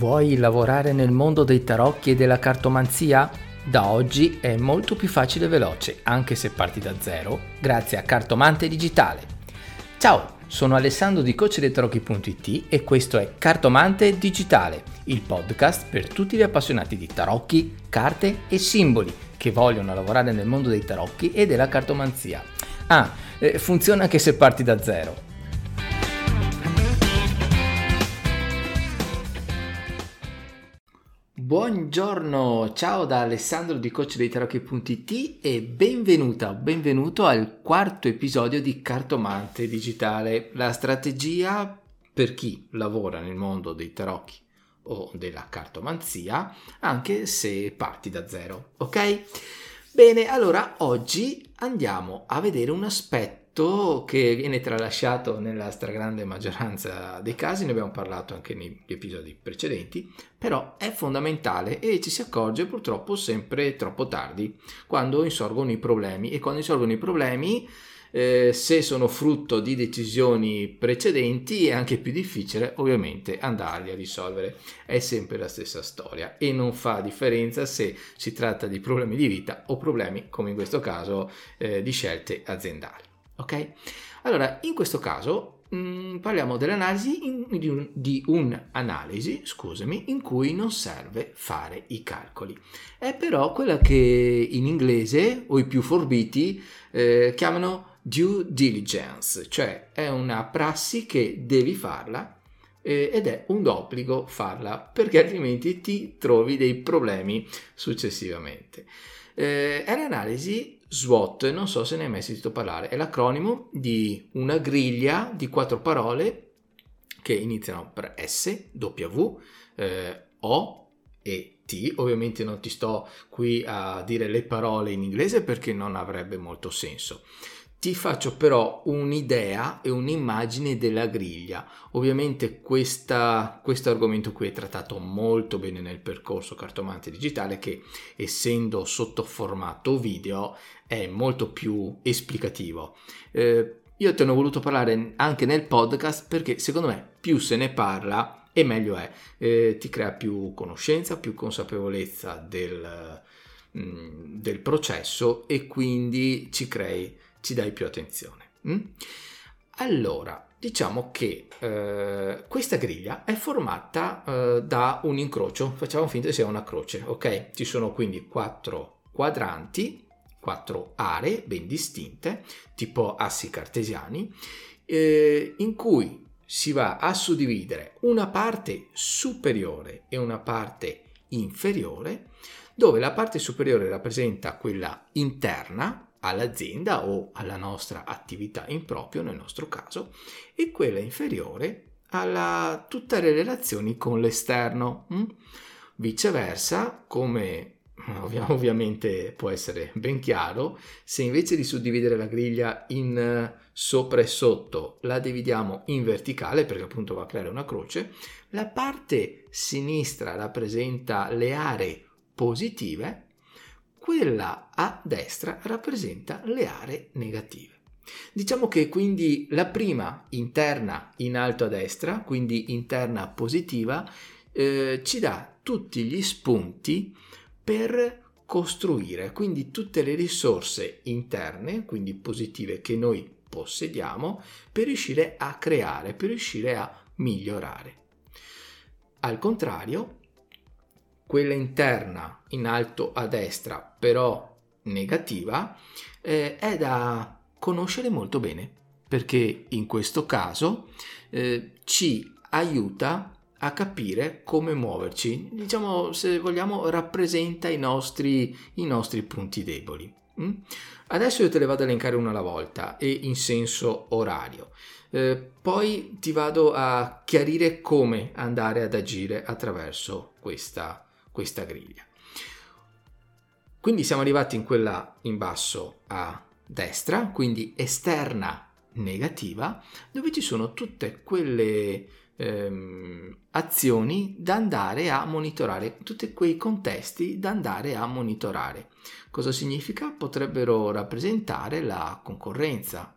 Vuoi lavorare nel mondo dei tarocchi e della cartomanzia? Da oggi è molto più facile e veloce, anche se parti da zero, grazie a Cartomante Digitale. Ciao, sono Alessandro di CoachDeiTarocchi.it e questo è Cartomante Digitale, il podcast per tutti gli appassionati di tarocchi, carte e simboli che vogliono lavorare nel mondo dei tarocchi e della cartomanzia. Ah, eh, funziona anche se parti da zero. Buongiorno, ciao da Alessandro di CoachDeiTarocchi.it e benvenuta, benvenuto al quarto episodio di Cartomante Digitale, la strategia per chi lavora nel mondo dei tarocchi o della cartomanzia, anche se parti da zero, ok? Bene, allora oggi andiamo a vedere un aspetto fatto che viene tralasciato nella stragrande maggioranza dei casi, ne abbiamo parlato anche negli episodi precedenti, però è fondamentale e ci si accorge purtroppo sempre troppo tardi, quando insorgono i problemi e quando insorgono i problemi eh, se sono frutto di decisioni precedenti è anche più difficile ovviamente andarli a risolvere. È sempre la stessa storia e non fa differenza se si tratta di problemi di vita o problemi, come in questo caso, eh, di scelte aziendali ok? Allora, in questo caso mh, mm, parliamo dell'analisi in, di, un, di, un'analisi, scusami, in cui non serve fare i calcoli. È però quella che in inglese o i più forbiti eh, chiamano due diligence, cioè è una prassi che devi farla eh, ed è un obbligo farla perché altrimenti ti trovi dei problemi successivamente. Eh, è l'analisi SWOT, non so se ne hai mai sentito parlare, è l'acronimo di una griglia di quattro parole che iniziano per S, W, eh, O e T. Ovviamente non ti sto qui a dire le parole in inglese perché non avrebbe molto senso. Ti faccio però un'idea e un'immagine della griglia. Ovviamente questa, questo argomento qui è trattato molto bene nel percorso cartomante digitale che essendo sotto formato video è molto più esplicativo. Eh, io te ne ho voluto parlare anche nel podcast perché secondo me più se ne parla e meglio è. Eh, ti crea più conoscenza, più consapevolezza del, mm, del processo e quindi ci crei ci dai più attenzione. Mm? Allora, diciamo che eh, questa griglia è formata eh, da un incrocio, facciamo finta che sia una croce, ok? Ci sono quindi quattro quadranti, quattro aree ben distinte, tipo assi cartesiani, eh, in cui si va a suddividere una parte superiore e una parte inferiore, dove la parte superiore rappresenta quella interna, all'azienda o alla nostra attività in proprio nel nostro caso e quella inferiore a tutte le relazioni con l'esterno. Hm? Viceversa, come ovviamente può essere ben chiaro, se invece di suddividere la griglia in eh, sopra e sotto la dividiamo in verticale perché appunto va a creare una croce, la parte sinistra rappresenta le aree positive quella a destra rappresenta le aree negative. Diciamo che quindi la prima interna in alto a destra, quindi interna positiva, eh, ci dà tutti gli spunti per costruire, quindi tutte le risorse interne, quindi positive che noi possediamo, per riuscire a creare, per riuscire a migliorare. Al contrario, quella interna in alto a destra però negativa eh, è da conoscere molto bene perché in questo caso eh, ci aiuta a capire come muoverci. Diciamo se vogliamo rappresenta i nostri, i nostri punti deboli. Mm? adesso io te le vado a elencare una alla volta e in senso orario. Eh, poi ti vado a chiarire come andare ad agire attraverso questa questa griglia. Quindi siamo arrivati in quella in basso a destra, quindi esterna negativa, dove ci sono tutte quelle ehm, azioni da andare a monitorare, tutti quei contesti da andare a monitorare. Cosa significa? Potrebbero rappresentare la concorrenza,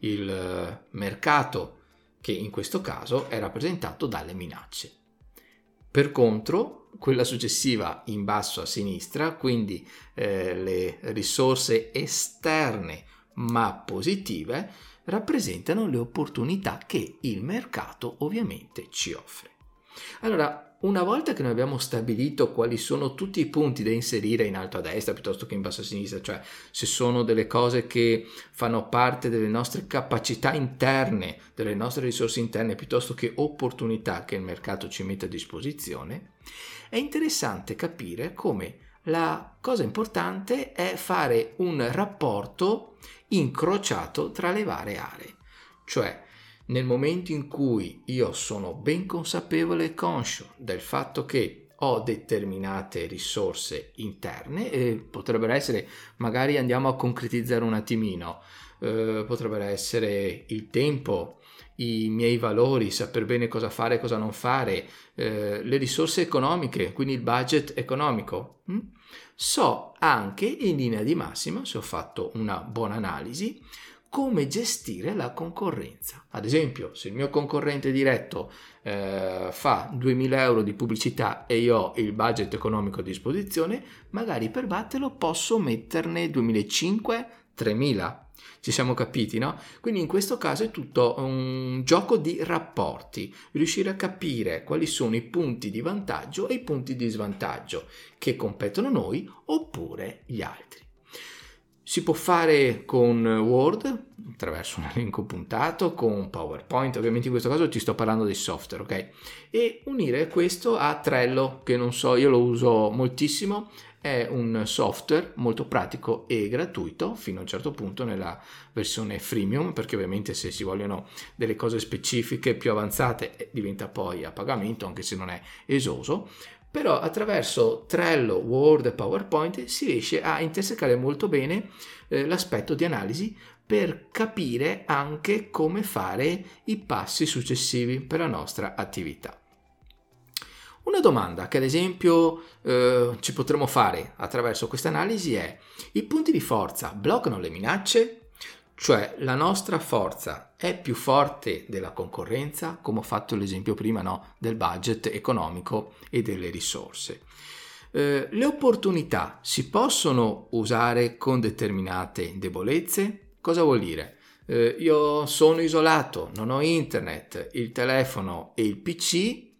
il mercato, che in questo caso è rappresentato dalle minacce. Per contro, quella successiva in basso a sinistra, quindi eh, le risorse esterne ma positive, rappresentano le opportunità che il mercato ovviamente ci offre. Allora, una volta che noi abbiamo stabilito quali sono tutti i punti da inserire in alto a destra piuttosto che in basso a sinistra, cioè se sono delle cose che fanno parte delle nostre capacità interne, delle nostre risorse interne, piuttosto che opportunità che il mercato ci mette a disposizione, è interessante capire come la cosa importante è fare un rapporto incrociato tra le varie aree, cioè nel momento in cui io sono ben consapevole e conscio del fatto che ho determinate risorse interne e potrebbero essere, magari andiamo a concretizzare un attimino, eh, potrebbero essere il tempo, i miei valori, saper bene cosa fare e cosa non fare, eh, le risorse economiche, quindi il budget economico. Hm? So anche in linea di massima, se ho fatto una buona analisi, come gestire la concorrenza. Ad esempio, se il mio concorrente diretto eh, fa 2000 euro di pubblicità e io ho il budget economico a disposizione, magari per batterlo posso metterne 2005, 3000. Ci siamo capiti, no? Quindi in questo caso è tutto un gioco di rapporti, riuscire a capire quali sono i punti di vantaggio e i punti di svantaggio che competono noi oppure gli altri. Si può fare con Word, attraverso un elenco puntato, con PowerPoint, ovviamente in questo caso ti sto parlando dei software, ok? E unire questo a Trello, che non so, io lo uso moltissimo, è un software molto pratico e gratuito fino a un certo punto nella versione freemium, perché ovviamente se si vogliono delle cose specifiche più avanzate eh, diventa poi a pagamento, anche se non è esoso però attraverso Trello, Word e PowerPoint si riesce a intersecare molto bene eh, l'aspetto di analisi per capire anche come fare i passi successivi per la nostra attività. Una domanda che ad esempio eh, ci potremmo fare attraverso questa analisi è i punti di forza bloccano le minacce? Cioè la nostra forza è più forte della concorrenza, come ho fatto l'esempio prima no, del budget economico e delle risorse. Eh, le opportunità si possono usare con determinate debolezze? Cosa vuol dire? Eh, io sono isolato, non ho internet, il telefono e il PC,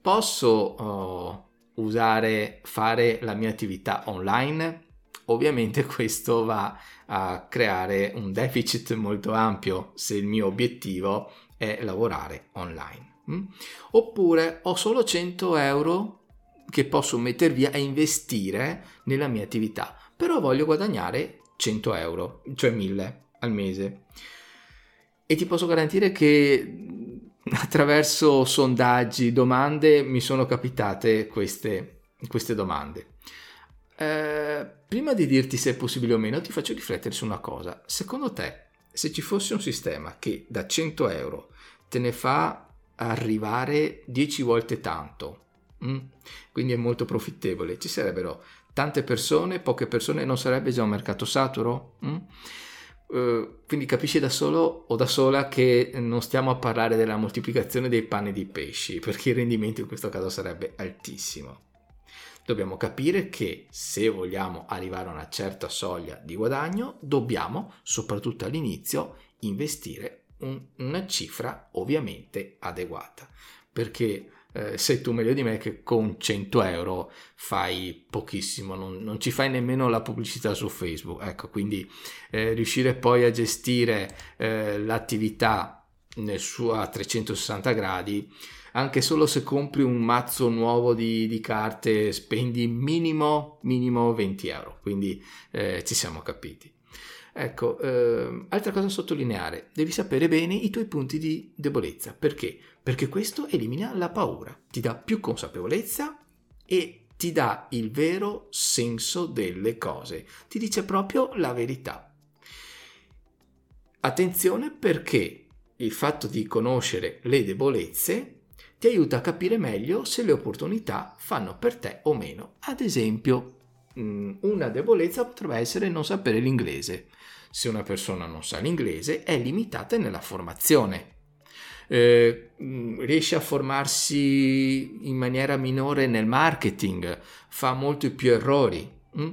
posso oh, usare, fare la mia attività online? Ovviamente questo va a creare un deficit molto ampio se il mio obiettivo è lavorare online. Mm? Oppure ho solo 100 euro che posso mettere via e investire nella mia attività, però voglio guadagnare 100 euro, cioè 1000 al mese. E ti posso garantire che attraverso sondaggi, domande, mi sono capitate queste, queste domande. Eh, prima di dirti se è possibile o meno, ti faccio riflettere su una cosa. Secondo te, se ci fosse un sistema che da 100 euro te ne fa arrivare 10 volte tanto, mm? quindi è molto profittevole, ci sarebbero tante persone, poche persone, non sarebbe già un mercato saturo? Mm? Uh, quindi capisci da solo o da sola che non stiamo a parlare della moltiplicazione dei panni di pesci, perché il rendimento in questo caso sarebbe altissimo dobbiamo capire che se vogliamo arrivare a una certa soglia di guadagno, dobbiamo, soprattutto all'inizio, investire un, una cifra ovviamente adeguata. Perché eh, sei tu meglio di me che con 100 euro fai pochissimo, non, non ci fai nemmeno la pubblicità su Facebook. Ecco, quindi eh, riuscire poi a gestire eh, l'attività nel suo a 360 gradi anche solo se compri un mazzo nuovo di, di carte spendi minimo, minimo 20 euro, quindi eh, ci siamo capiti. Ecco, eh, altra cosa da sottolineare, devi sapere bene i tuoi punti di debolezza. Perché? Perché questo elimina la paura, ti dà più consapevolezza e ti dà il vero senso delle cose, ti dice proprio la verità. Attenzione perché il fatto di conoscere le debolezze ti aiuta a capire meglio se le opportunità fanno per te o meno. Ad esempio, mm, una debolezza potrebbe essere non sapere l'inglese. Se una persona non sa l'inglese è limitata nella formazione. eh, riesce a formarsi in maniera minore nel marketing, fa molti più errori. Mm?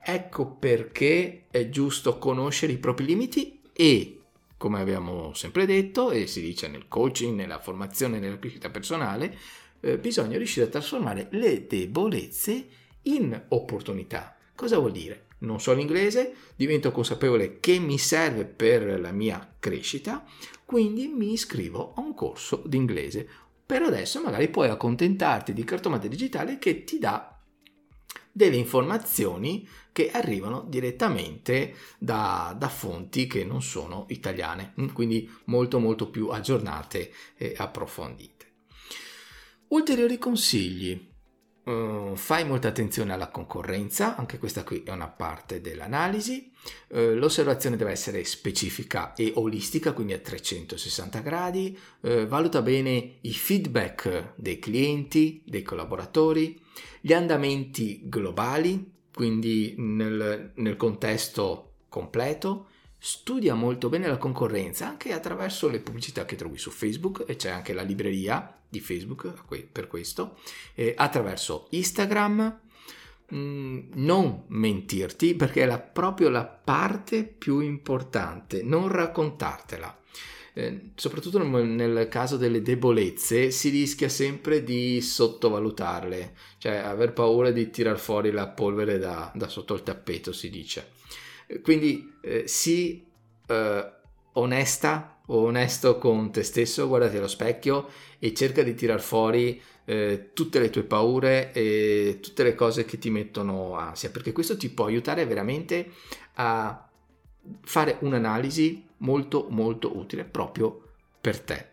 Ecco perché è giusto conoscere i propri limiti e, come abbiamo sempre detto e si dice nel coaching, nella formazione, nella crescita personale, eh, bisogna riuscire a trasformare le debolezze in opportunità. Cosa vuol dire? Non so l'inglese, divento consapevole che mi serve per la mia crescita, quindi mi iscrivo a un corso di inglese. Per adesso magari puoi accontentarti di cartomante digitale che ti dà delle informazioni che arrivano direttamente da, da, fonti che non sono italiane, quindi molto molto più aggiornate e approfondite. Ulteriori consigli. Uh, fai molta attenzione alla concorrenza, anche questa qui è una parte dell'analisi. Uh, l'osservazione deve essere specifica e olistica, quindi a 360 gradi. Uh, valuta bene i feedback dei clienti, dei collaboratori, gli andamenti globali, quindi nel, nel contesto completo. Studia molto bene la concorrenza anche attraverso le pubblicità che trovi su Facebook e c'è anche la libreria di Facebook per questo, eh, attraverso Instagram, mm, non mentirti perché è la, proprio la parte più importante, non raccontartela. Eh, soprattutto nel, nel, caso delle debolezze si rischia sempre di sottovalutarle, cioè aver paura di tirar fuori la polvere da, da sotto il tappeto, si dice. Quindi eh, sii eh, onesta onesto con te stesso, guardati allo specchio e cerca di tirar fuori eh, tutte le tue paure e tutte le cose che ti mettono ansia, perché questo ti può aiutare veramente a fare un'analisi molto molto utile proprio per te.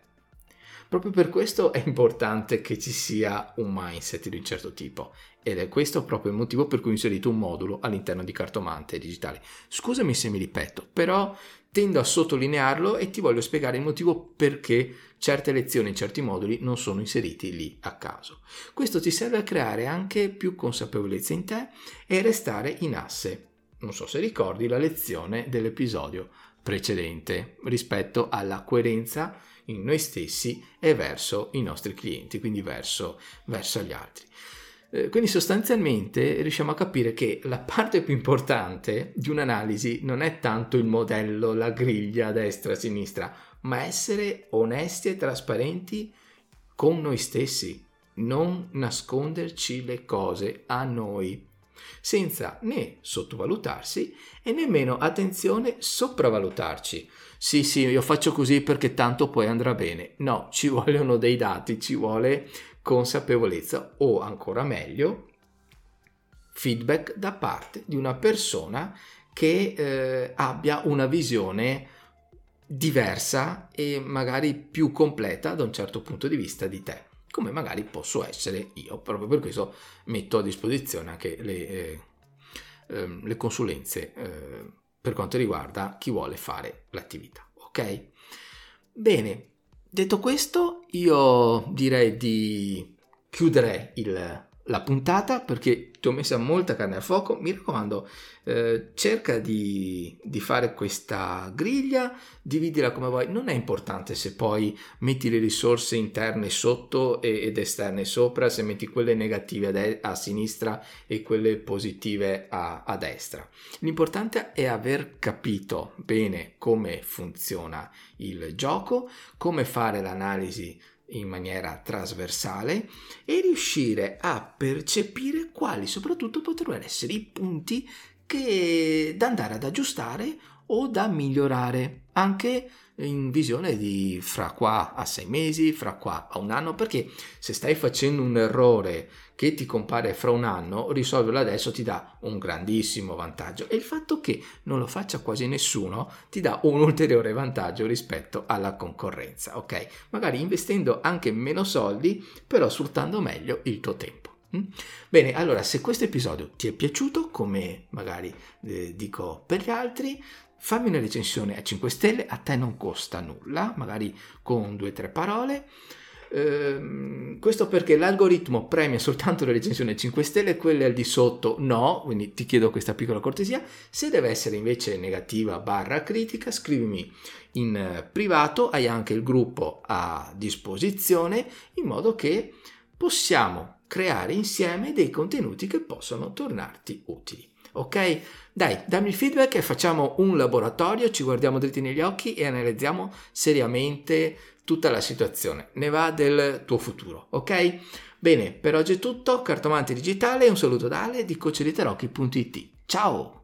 Proprio per questo è importante che ci sia un mindset di un certo tipo ed è questo proprio il motivo per cui ho inserito un modulo all'interno di Cartomante Digitale. Scusami se mi ripeto, però tendo a sottolinearlo e ti voglio spiegare il motivo perché certe lezioni, certi moduli non sono inseriti lì a caso. Questo ti serve a creare anche più consapevolezza in te e restare in asse. Non so se ricordi la lezione dell'episodio precedente rispetto alla coerenza in noi stessi e verso i nostri clienti, quindi verso, verso gli altri. Eh, quindi sostanzialmente riusciamo a capire che la parte più importante di un'analisi non è tanto il modello, la griglia a destra e a sinistra, ma essere onesti e trasparenti con noi stessi, non nasconderci le cose a noi, senza né sottovalutarsi e nemmeno, attenzione, sopravvalutarci. Sì, sì, io faccio così perché tanto poi andrà bene. No, ci vogliono dei dati, ci vuole consapevolezza o ancora meglio feedback da parte di una persona che eh, abbia una visione diversa e magari più completa da un certo punto di vista di te come magari posso essere io proprio per questo metto a disposizione anche le, eh, ehm, le consulenze eh, per quanto riguarda chi vuole fare l'attività ok? Bene Detto questo, io direi di chiudere il, la puntata perché ti ho messo molta carne al fuoco. Mi raccomando, eh, cerca di, di, fare questa griglia, dividila come vuoi. Non è importante se poi metti le risorse interne sotto ed esterne sopra, se metti quelle negative a, de- a sinistra e quelle positive a-, a destra. L'importante è aver capito bene come funziona il gioco, come fare l'analisi in maniera trasversale e riuscire a percepire quali soprattutto potrebbero essere i punti che da andare ad aggiustare o da migliorare anche in visione di fra qua a sei mesi, fra qua a un anno, perché se stai facendo un errore che ti compare fra un anno, risolverlo adesso ti dà un grandissimo vantaggio e il fatto che non lo faccia quasi nessuno ti dà un ulteriore vantaggio rispetto alla concorrenza, ok? Magari investendo anche meno soldi, però sfruttando meglio il tuo tempo. Mm? Bene, allora se questo episodio ti è piaciuto, come magari eh, dico per gli altri, fammi una recensione a 5 stelle, a te non costa nulla, magari con due o tre parole. Ehm, questo perché l'algoritmo premia soltanto le recensioni 5 stelle, quelle al di sotto no, quindi ti chiedo questa piccola cortesia. Se deve essere invece negativa barra critica, scrivimi in eh, privato, hai anche il gruppo a disposizione in modo che possiamo creare insieme dei contenuti che possono tornarti utili. Ok? Dai, dammi il feedback e facciamo un laboratorio, ci guardiamo dritti negli occhi e analizziamo seriamente tutta la situazione. Ne va del tuo futuro, ok? Bene, per oggi è tutto, cartomante digitale, un saluto da Ale di coachliterocchi.it. Ciao!